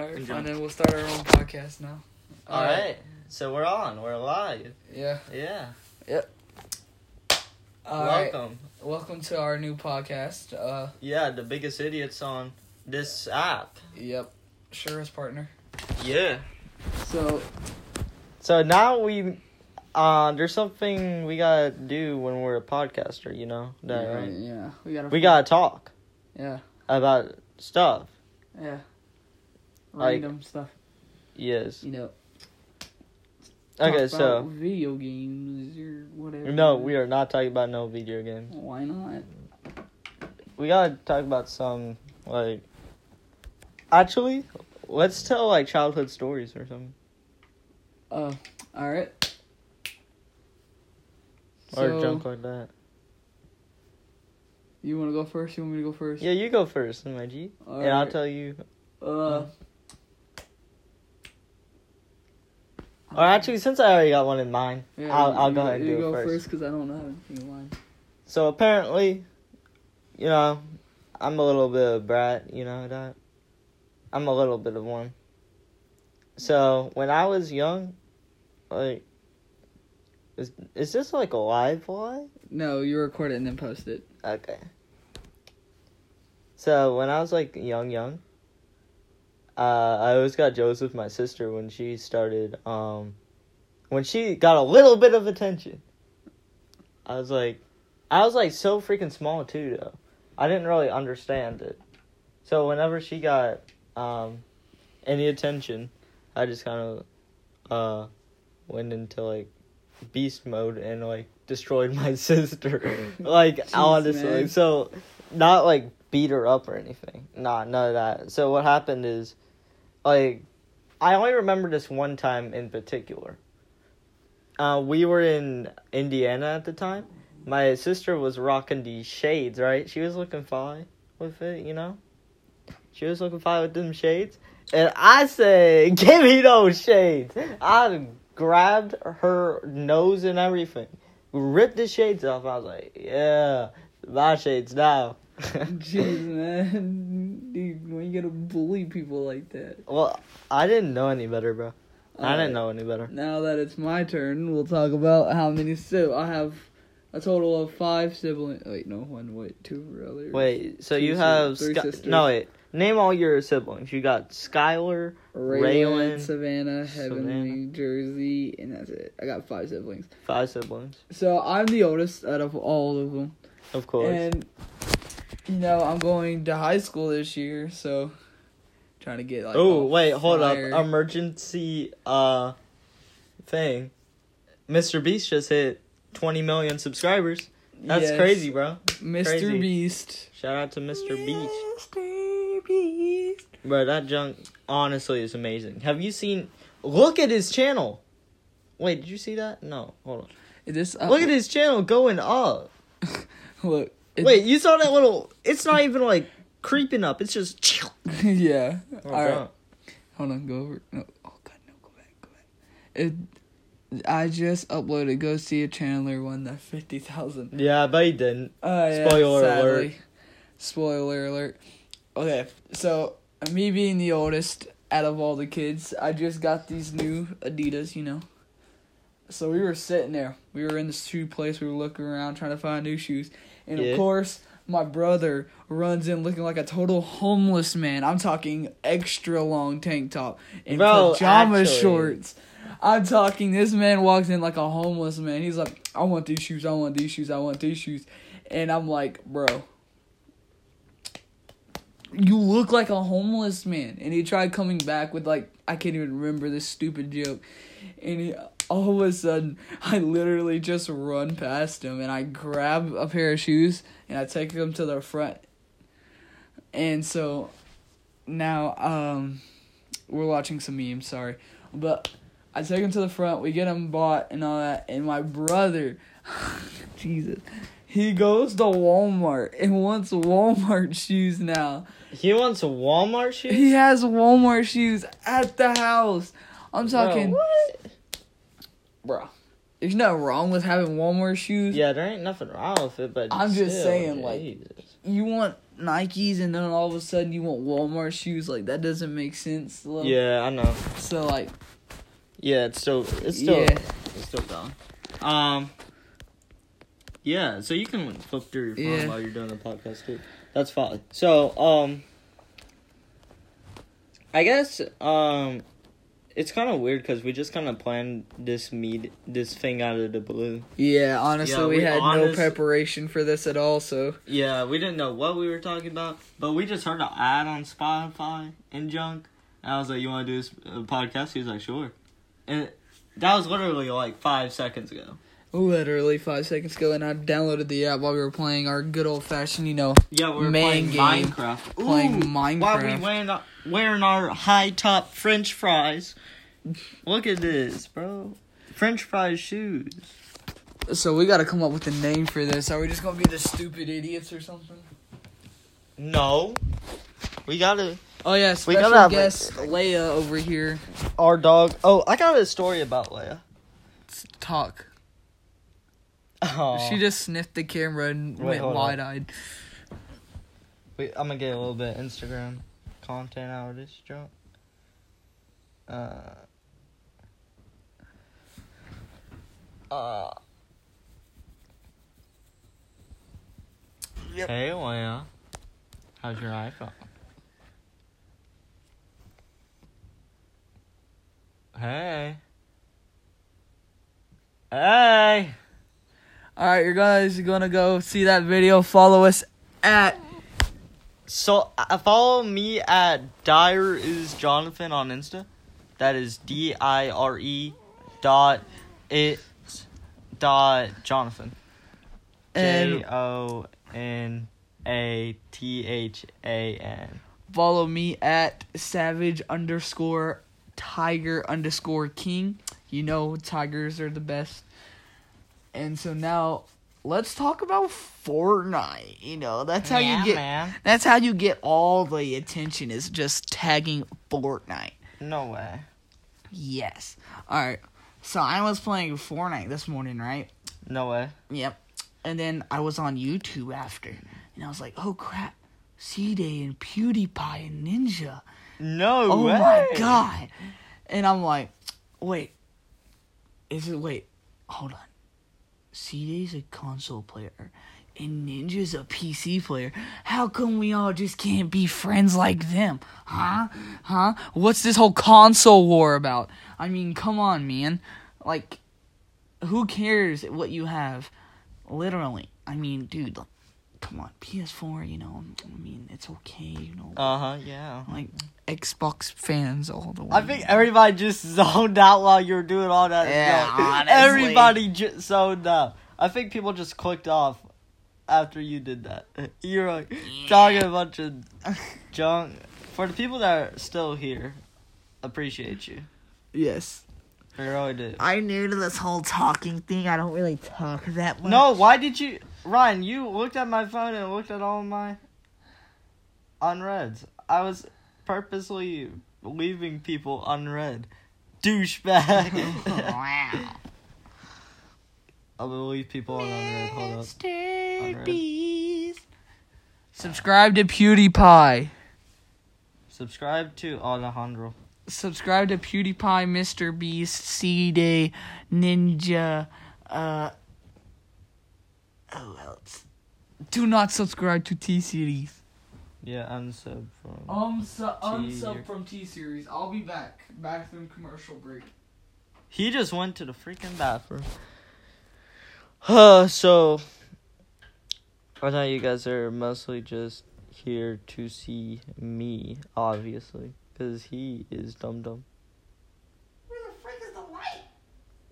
All right, Enjoy. fine. Then we'll start our own podcast now. All right. So we're on. We're live. Yeah. Yeah. All right. Welcome. Welcome to our new podcast. Uh, Yeah, the biggest idiots on this app. yep. Sure as partner. Yeah. So So now we, uh, there's something we gotta do when we're a podcaster. You know that, yeah, right? yeah, we gotta. We gotta talk Yeah. about stuff. Yeah. Like- Random stuff. Yes. You know. Okay, about so video games or whatever. no, we are not talking about no video games. Why not? We gotta talk about some like. Actually, let's tell like childhood stories or something, Uh, all right. or So, junk like that. you want to go first? You want me to go first? Yeah, you go first, my G, All and I'll tell you. Uh. Or actually, since I already got one in mind, yeah, I'll I'll go ahead and do go it first. because I don't know anything in mind. So apparently, you know, I'm a little bit of a brat. You know that. I'm a little bit of one. So when I was young, like, is is this like a live lie? No, you record it and then post it. Okay. So when I was like young, young, uh, I always got Joseph, with my sister, when she started, um, when she got a little bit of attention. I was like, I was like so freaking small too, though. I didn't really understand it. So whenever she got, um, any attention, I just kind of, uh, went into like beast mode and like destroyed my sister. like Jeez, honestly, man. so not like beat her up or anything. Nah, none of that. So what happened is, like, I only remember this one time in particular. Uh, we were in Indiana at the time. My sister was rocking these shades, right? She was looking fine with it, you know. She was looking fine with them shades, and I say, "Give me those shades." I grabbed her nose and everything, ripped the shades off. I was like, "Yeah, my shades now." Jeez, man, dude, when you gonna bully people like that? well, I didn't know any better, bro. I didn't Alright, know any better. Now that it's my turn, we'll talk about how many si- I have. A total of five siblings. Wait, no, one, wait, two brothers. Wait, so you have three Sky- sisters. no wait. Name all your siblings. You got Skylar. Raylan, Raylan, Savannah, Heavenly, Savannah. Jersey, and that's it. I got five siblings. Five siblings, So I'm the oldest out of all of them. of course. And you know, I'm going to high school this year, so trying to get like. oh wait, hold up. Emergency uh thing. Mr. Beast just hit 20 million subscribers. That's Yes, crazy, bro. Mr. crazy. Beast. Shout out to Mr. Beast. Mr. Beast. Bro, that junk honestly is amazing. Have you seen Look at his channel. Wait, did you see that? No, hold on. Is this uh, Look at his channel going up. look? It's- Wait, you saw that little? It's not even like creeping up. It's just. yeah. Oh, All right. God. Hold on. Go over. No. Oh God, no. Go back. Go back. It. I just uploaded. Go see a Chandler one that fifty thousand. Yeah, but he didn't. Uh, yeah, Spoiler sadly. alert. Spoiler alert. Okay, so me being the oldest out of all the kids, I just got these new Adidas, you know. So we were sitting there. We were in this shoe place. We were looking around trying to find new shoes. And Yeah. of course, my brother runs in looking like a total homeless man. I'm talking extra long tank top and Bro, pajama actually. shorts. I'm talking this man walks in like a homeless man. He's like, I want these shoes, I want these shoes, I want these shoes. And I'm like, bro, you look like a homeless man. And he tried coming back with like, I can't even remember this stupid joke. And he, all of a sudden, I literally just run past him and I grab a pair of shoes and I take them to the front. And so now, um, we're watching some memes, sorry. But I take him to the front, we get him bought and all that. And my brother, Jesus, he goes to Walmart and wants Walmart shoes now. He wants Walmart shoes? He has Walmart shoes at the house. I'm talking, Bro, what? Bro. There's nothing wrong with having Walmart shoes. Yeah, there ain't nothing wrong with it, but I'm just still, saying, like, Jesus. You want Nikes and then all of a sudden you want Walmart shoes. Like that doesn't make sense. Yeah, I know. So like Yeah, it's still it's still yeah. it's still down. Um. Yeah, so you can flip through your phone Yeah. while you're doing the podcast too. That's fine. So um. I guess um, it's kind of weird because we just kind of planned this meet this thing out of the blue. Yeah, honestly, Yeah, we, we had no preparation for this at all. So Yeah, we didn't know what we were talking about, but we just heard an ad on Spotify and junk. And I was like, "You want to do this uh, podcast?" He was like, "Sure." And that was literally like five seconds ago. Literally five seconds ago, and I downloaded the app while we were playing our good old fashioned, you know, Yeah, we were Main playing game. Minecraft. Playing Ooh, While we Minecraft. wearing, wearing our high top French fries. Look at this, bro. French fries shoes. So we got to come up with a name for this. Are we just gonna be the stupid idiots or something? No, we gotta. Oh yeah, We special gotta have, like- guest Leia over here. Our dog. Oh, I got a story about Leia. Let's talk. Oh, She just sniffed the camera and Wait, went wide eyed. Wait, I'm gonna get a little bit of Instagram content out of this junk. Uh. Uh. Yep. Hey, Leia. How's your iPhone? Hey. Hey. All right, you guys are gonna go see that video. Follow us at So uh, follow me at Dire is Jonathan on Insta. That is D I R E dot it dot Jonathan. J O N A T H A N. follow me at savage underscore tiger underscore king. You know tigers are the best. And so now let's talk about Fortnite. You know, that's how Yeah, you get man. that's how you get all the attention is just tagging Fortnite. No way. Yes. Alright. So I was playing Fortnite this morning, right? No way. Yep. And then I was on YouTube after. And I was like, oh crap. C Day and PewDiePie and Ninja. No Oh way. my god. And I'm like, wait. Is it wait, hold on. C Day's a console player and Ninja's a PC player. How come we all just can't be friends like them? Huh? Huh? What's this whole console war about? I mean, come on, man. Like who cares what you have? Literally. I mean, dude, come on. PS4, you know, I mean, it's okay, you know. Uh huh. Yeah. like Xbox fans all the way. I think everybody just zoned out while you were doing all that. Yeah. Everybody just zoned out. I think people just clicked off after you did that. You're like talking a bunch of junk. For the people that are still here, appreciate you. yes. I really do. I'm new to this whole talking thing. I don't really talk that much. No, why did you, Ryan? You looked at my phone and looked at all my unreads. I was purposely leaving people unread. Douchebag. wow. I'm gonna leave people on unread. Hold up. Mr. Unread. Beast. Subscribe to PewDiePie. Subscribe to Alejandro. Subscribe to PewDiePie, Mr. Beast, C Day, Ninja, uh. Oh, else. Do not subscribe to T Series. Yeah, unsub from. Um, su- unsub unsub from T Series. I'll be back. Bathroom commercial break. He just went to the freaking bathroom. Uh, so. I know you guys are mostly just here to see me, obviously. Because he is dumb dumb. Where the frick is the light?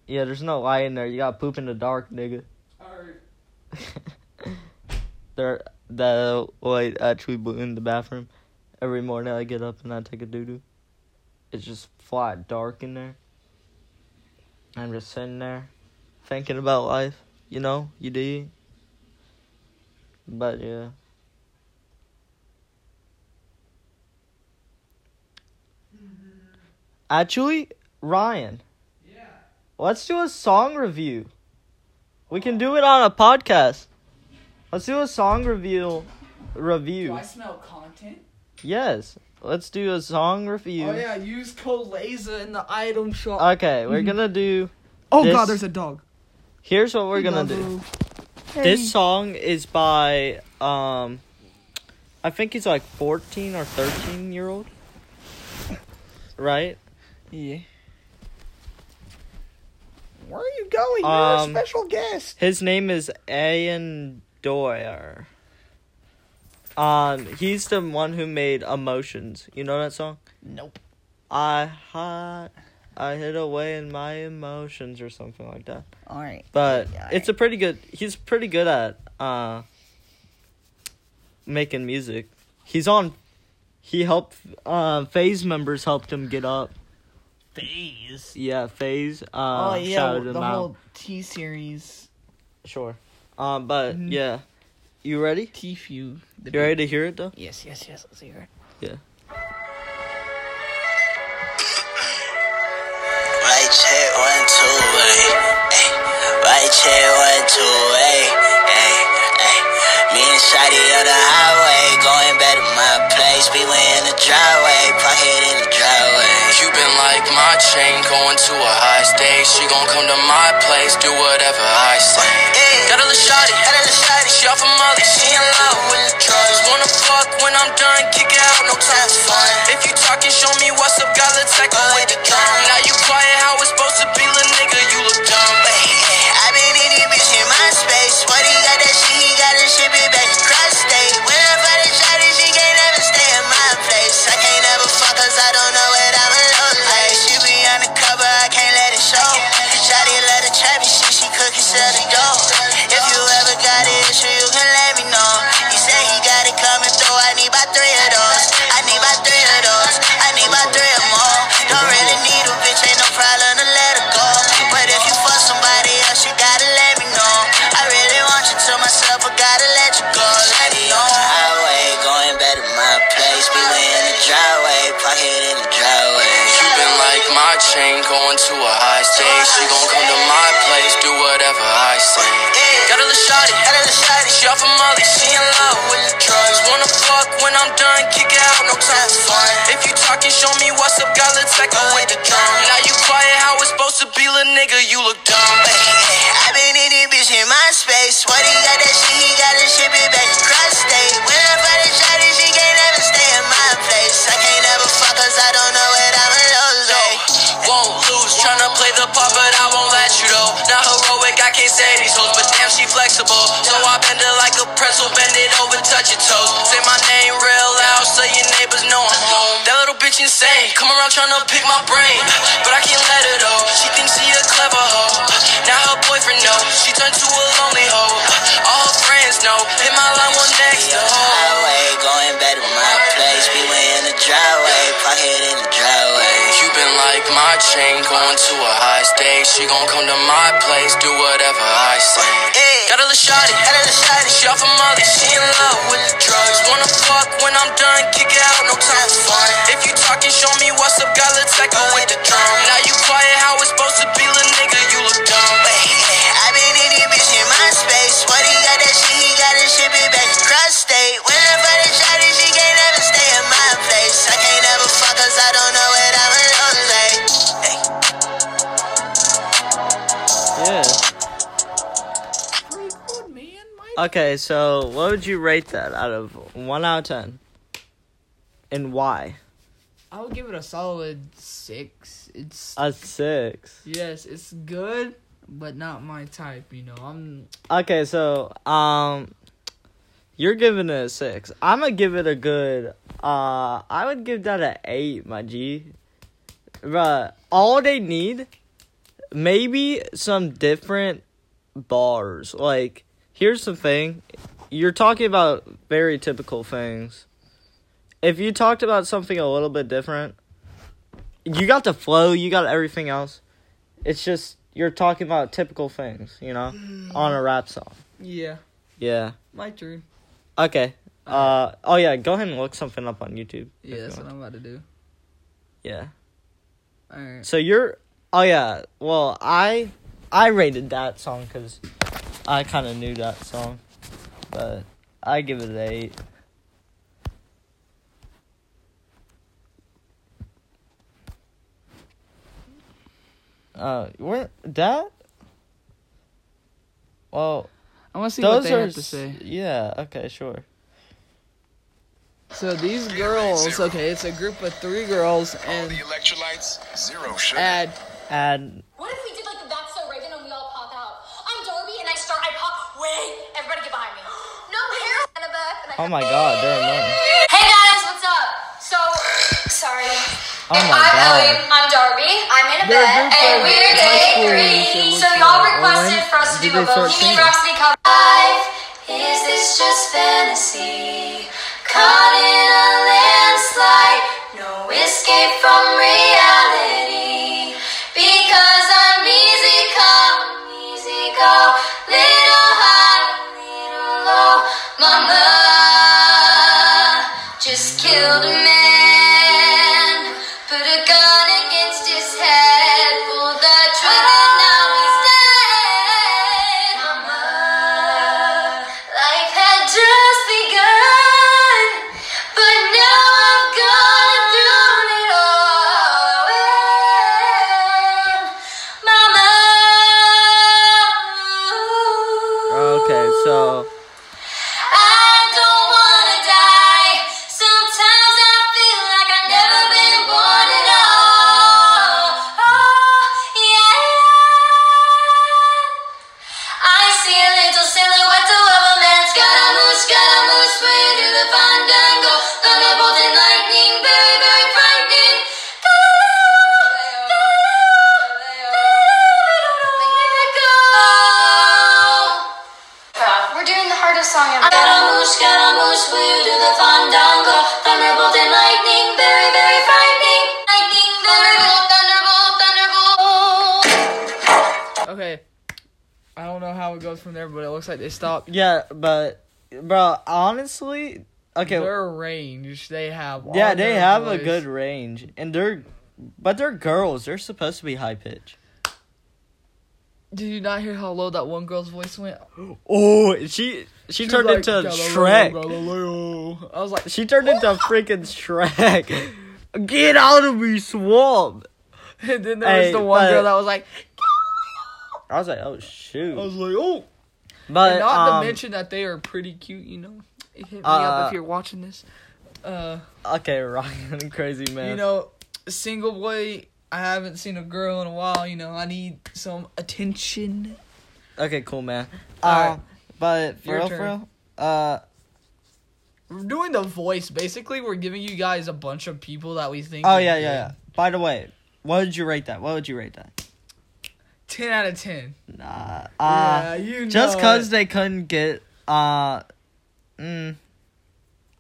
Yeah, there's no light in there. You got poop in the dark, nigga. Alright. there, the light actually blew in the bathroom. Every morning I get up and I take a doo doo. It's just flat dark in there. I'm just sitting there, thinking about life. You know, you do. But yeah. Actually, Ryan, Yeah. let's do a song review. We can do it on a podcast. Let's do a song review review. Do I smell content? Yes. Let's do a song review. Oh yeah, use code Laser in the item shop. Okay, we're Mhm. gonna do. oh this- god, there's a dog. Here's what we're gonna do. This song is by um, I think he's like 14 or 13 year old. Right. Yeah. Where are you going? You're Um, a special guest. His name is Ian Doyer. Um, he's the one who made Emotions. You know that song? Nope. I hide, I hid away in my emotions or something like that. All right. But it's a pretty good. He's pretty good at uh making music. He's on. He helped. Uh, FaZe members helped him get up. Phase. Yeah, FaZe. Uh, oh yeah, shouted the him out. whole T series. Sure. Um, but Mhm. yeah, you ready? T few. You ready to hear it though? Yes, yes, yes. Let's hear it. Yeah. Right check one two way. Ay, right check one two way. Ay, ay. Me and Shotty on the highway, going back to my place. Be way in the driveway, chain, going to a high stage. She gon' come to my place, do whatever I say. Ay, Got a little shawty, got a little shawty. she off a molly, she in love with the drugs. Wanna fuck when I'm done, kick it out, no time for fun. If you talking, show me what's up, got let's take away the gun. Now you quiet, how it's supposed to be, little nigga, you look dumb. I been in this bitch in my space. What he got that shit, he got to ship it Got a little shawty, Got a little shawty, she off a molly, she in love with the drugs. Wanna fuck when I'm done, kick it out, no time for fun. If you talking, show me what's up, got let's away the drum. Now you quiet, how it's supposed to be, little nigga, you look dumb. I been in this bitch in my space. What he got that shit, he got to ship it back across state. When I find a shot, she can't never stay in my place. I can't never fuck cause I don't know what I'm alone Yo, like. won't lose, tryna play the part, but I won't I can't say these hoes, but damn, she flexible. So I bend it like a pretzel, bend it over, touch your toes. Say my name real loud, so your neighbors know I'm home. That little bitch insane, come around tryna pick my brain, but I can't let her though. She thinks she a clever hoe. Now her boyfriend knows, she turned to a lonely hoe. All her friends know, hit my line one next to her. My chain, going to a high stage. She gon' come to my place, do whatever I say. Hey, Got a little shawty, got a little shawty. she off a molly, she in love with the drugs. Wanna fuck when I'm done, kick it out, no time for fun. If you talking, show me what's up, got let's take away the drum. Now you quiet, how it's supposed to be, little nigga, you look dumb. I been in bitch in my space. What he got that shit, he got to ship it back across state. When Okay, so what would you rate that out of one out of ten? And why? I would give it a solid six. It's A six. yes, it's good, but not my type. You know, I'm Okay, so um, you're giving it a six. I'm gonna give it a good. Uh, I would give that an eight, my G. But all they need, maybe some different bars. Like, here's the thing: you're talking about very typical things. If you talked about something a little bit different, you got the flow, you got everything else. It's just you're talking about typical things, you know, on a rap song. yeah, Yeah. my turn. Okay. Uh oh yeah, go ahead and look something up on YouTube. Yeah, you that's what. I'm about to do. Yeah. All right. So you're Oh yeah. Well, I I rated that song cuz I kind of knew that song, but I give it an eight. Uh, where that? Well, I want to see what they are, have to say. Yeah. Okay. Sure. So these girls, okay, it's a group of three girls, and All the electrolytes, zero sugar. Add, add. What if oh my God, they're annoying. Hey guys, what's up? So, sorry. Oh my I'm God. Ellie. I'm Darby. I'm They're a Annabeth. And we're day three. So y'all requested for us to do a Bohemian? Rhapsody cover. Life, is this just fantasy? Caught in a landslide. No escape from reality. Scaramouche, flew the fandango. Thunderbolt and lightning, very, very frightening. Lightning, thunderbolt, thunderbolt. okay. I don't know how it goes from there, but it looks like they stopped. yeah, but bro, honestly, okay, Their range, they have. yeah, they their have a good range, and they're, but they're girls. They're supposed to be high pitch. Did you not hear how low that one girl's voice went? Oh, she she, She turned like, into "Galileo, Shrek. Galileo." I was like, She turned into freaking Shrek. Get out of me, swamp! and then there Hey, was the one but- girl that was like, I was like, oh shoot. I was like, oh. but And not um, to mention that they are pretty cute, you know. Hit me Uh, up if you're watching this. Uh, okay, Ryan, crazy man. you know, single boy. I haven't seen a girl in a while. You know, I need some attention. okay, cool, man. Uh, but for Your real, for turn. real, uh, We're doing the voice. Basically, we're giving you guys a bunch of people that we think. oh are yeah, yeah, yeah. By the way, what would you rate that? What would you rate that? Ten out of ten. Nah, uh, yeah, you know just cause it. they couldn't get, uh, mm,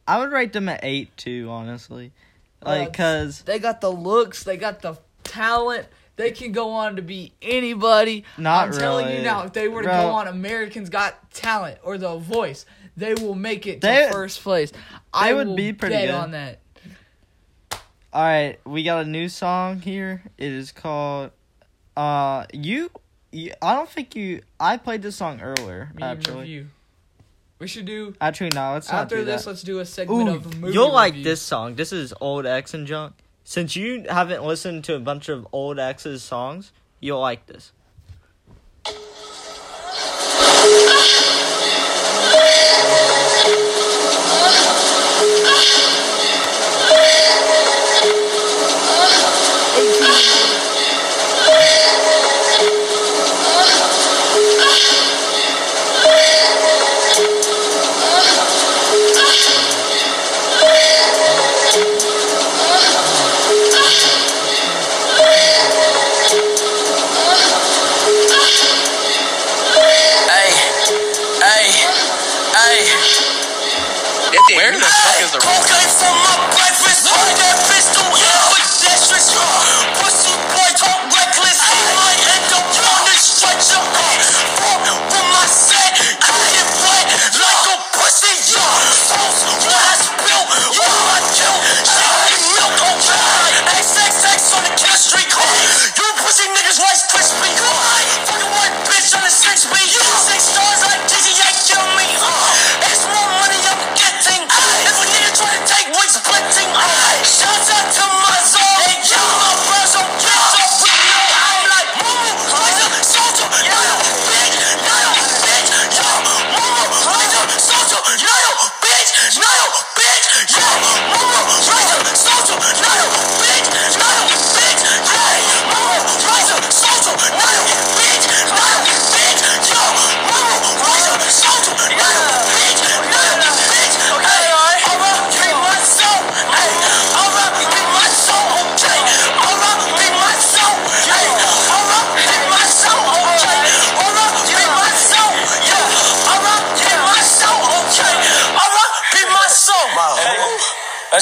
I would rate them at eight too, honestly. Like, Uh, cause they got the looks, they got the talent. They can go on to be anybody. Not I'm telling you now, if they were to Bro. go on Americans Got Talent or The Voice, they will make it to They- first place. I would will be pretty bet good. on that. All right, we got a new song here. It is called uh you, you I don't think you I played this song earlier Meme actually. review. We should do Actually no, let's not after do this. that. Let's do a segment of movie. you'll like this song. This is Old X and Junk. Since you haven't listened to a bunch of Old X's songs, you'll like this.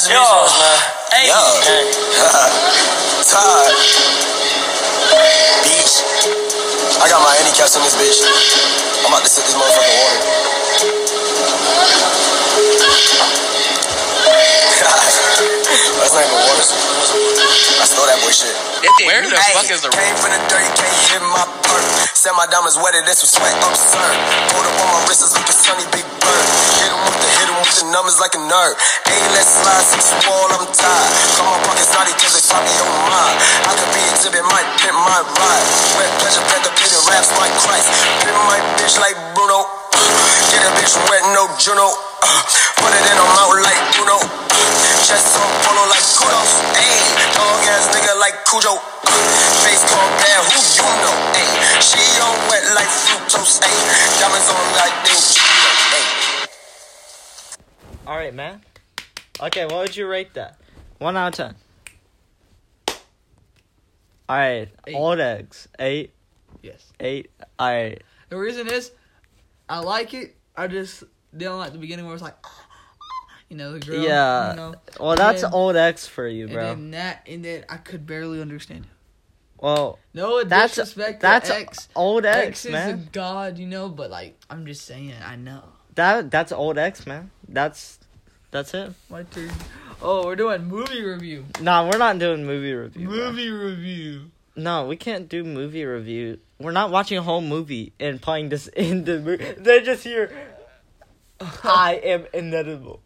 The resource, man. Hey. Yo. Todd. Beach. I got my handicaps in this bitch. I'm about to sip this motherfucking water. That's not even water. I stole that boy shit. Where the Ayy, fuck is the Came from the dirt, you can't hit my perk. Said my diamonds wetter, this was sweat oh, absurd. Hold up on my wrist, it's looking sunny, big bird. Hit him with the hit him with the numbers like a nerd. Ayy, let's slide six wall, I'm tired. Call my pockets naughty cause they foggy on mine. I could be exhibit, might pimp my ride. Wet pleasure, panther, pitted raps like Christ. Pimp my bitch like Bruno. Get a bitch wet, no Juno. Uh, Put it in her mouth like Bruno. Chest on polo like kudos. Ayy, dog ass nigga like Cujo. Uh, Face called bad, who you know? Ayy, she on wet like fructose. Ayy, diamonds on like they. All right, man. Okay, what would you rate that? One out of ten. All right, Eight. old eggs. Eight, Yes. eight. All right. The reason is, I like it. I just didn't like the beginning where it's like, you know, the girl. yeah. You know, well, that's then- old X for you, bro. and then that, and then I could barely understand. well, No that's disrespect. that's X. old X X, is a god, you know, but like I'm just saying, I know. That that's old X, man. That's that's it. My turn. Oh, we're doing movie review. Nah, we're not doing movie review. bro. Movie review. No, we can't do movie review. We're not watching a whole movie and playing this in the movie. They're just here. I am inedible.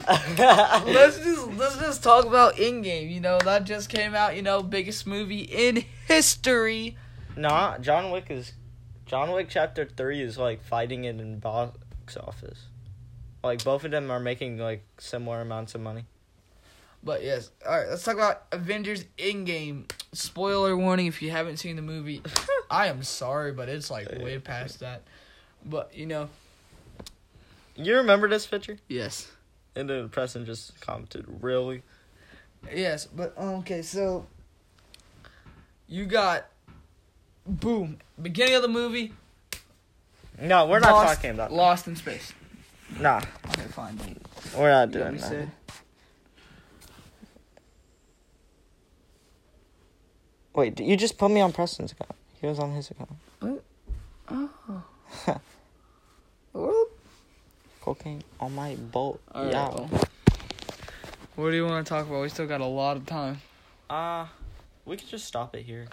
Let's just let's just talk about in game. You know that just came out. You know, biggest movie in history. Nah, John Wick is John Wick Chapter Three is like fighting it in box office. Like both of them are making like similar amounts of money. But yes, all right. Let's talk about Avengers Endgame. Spoiler warning: if you haven't seen the movie, I am sorry, but it's like way past that. But you know, You remember this picture? yes, And then Preston just commented, "Really?" yes. But um, okay, so you got boom beginning of the movie. No, we're not Lost- talking about. Lost in Space. Nah, Okay, fine. Wait. we're not doing know what we that. said? Wait, you just put me on Preston's account. He was on his account. Well, Cocaine on my boat. all right, yeah. well. What do you want to talk about? We still got a lot of time. Uh, we could just stop it here.